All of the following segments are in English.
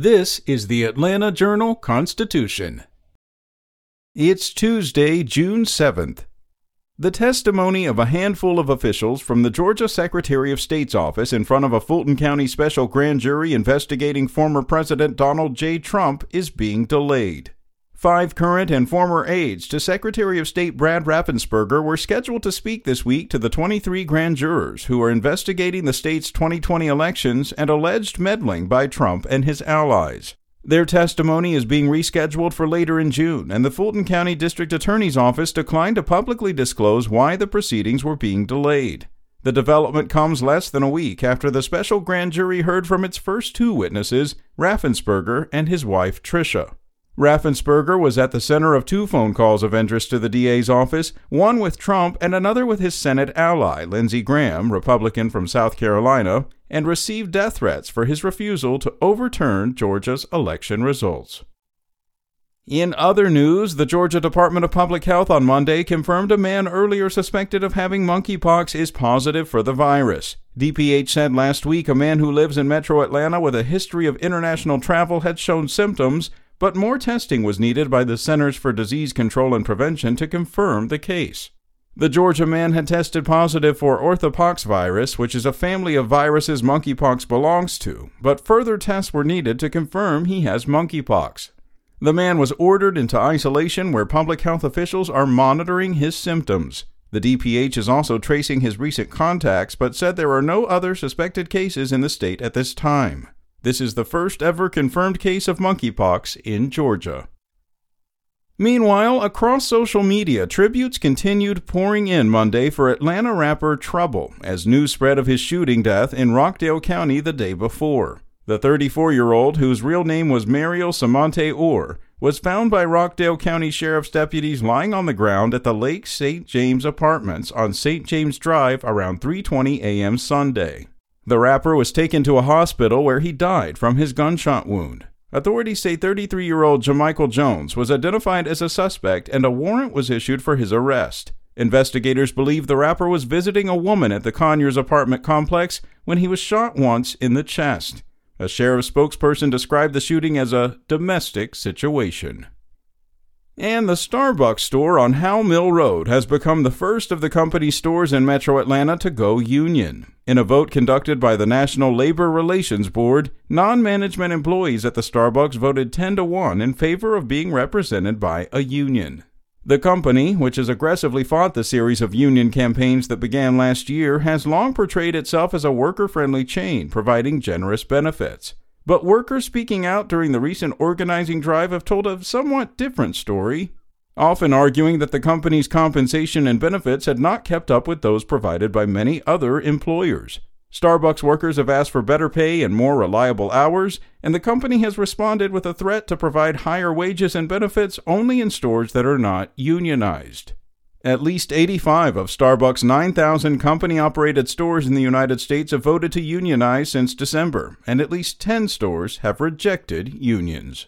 This is the Atlanta Journal Constitution. It's Tuesday, June 7th. The testimony of a handful of officials from the Georgia Secretary of State's office in front of a Fulton County special grand jury investigating former President Donald J. Trump is being delayed. Five current and former aides to Secretary of State Brad Raffensperger were scheduled to speak this week to the 23 grand jurors who are investigating the state's 2020 elections and alleged meddling by Trump and his allies. Their testimony is being rescheduled for later in June, and the Fulton County District Attorney's Office declined to publicly disclose why the proceedings were being delayed. The development comes less than a week after the special grand jury heard from its first two witnesses, Raffensperger and his wife Tricia. Raffensperger was at the center of two phone calls of interest to the DA's office, one with Trump and another with his Senate ally, Lindsey Graham, Republican from South Carolina, and received death threats for his refusal to overturn Georgia's election results. In other news, the Georgia Department of Public Health on Monday confirmed a man earlier suspected of having monkeypox is positive for the virus. DPH said last week a man who lives in metro Atlanta with a history of international travel had shown symptoms, but more testing was needed by the Centers for Disease Control and Prevention to confirm the case. The Georgia man had tested positive for orthopox virus, which is a family of viruses monkeypox belongs to, but further tests were needed to confirm he has monkeypox. The man was ordered into isolation where public health officials are monitoring his symptoms. The DPH is also tracing his recent contacts, but said there are no other suspected cases in the state at this time. This is the first ever confirmed case of monkeypox in Georgia. Meanwhile, across social media, tributes continued pouring in Monday for Atlanta rapper Trouble as news spread of his shooting death in Rockdale County the day before. The 34 year old, whose real name was Mariel Semonte Orr, was found by Rockdale County Sheriff's deputies lying on the ground at the Lake St. James Apartments on St. James Drive around 3:20 a.m. Sunday. The rapper was taken to a hospital where he died from his gunshot wound. Authorities say 33 year old Jamichael Jones was identified as a suspect and a warrant was issued for his arrest. Investigators believe the rapper was visiting a woman at the Conyers apartment complex when he was shot once in the chest. A sheriff spokesperson described the shooting as a domestic situation. And the Starbucks store on Howell Mill Road has become the first of the company's stores in metro Atlanta to go union. In a vote conducted by the National Labor Relations Board, non management employees at the Starbucks voted 10 to 1 in favor of being represented by a union. The company, which has aggressively fought the series of union campaigns that began last year, has long portrayed itself as a worker friendly chain providing generous benefits. But workers speaking out during the recent organizing drive have told a somewhat different story, often arguing that the company's compensation and benefits had not kept up with those provided by many other employers. Starbucks workers have asked for better pay and more reliable hours, and the company has responded with a threat to provide higher wages and benefits only in stores that are not unionized. At least 85 of Starbucks' 9,000 company operated stores in the United States have voted to unionize since December, and at least 10 stores have rejected unions.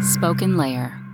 Spoken Layer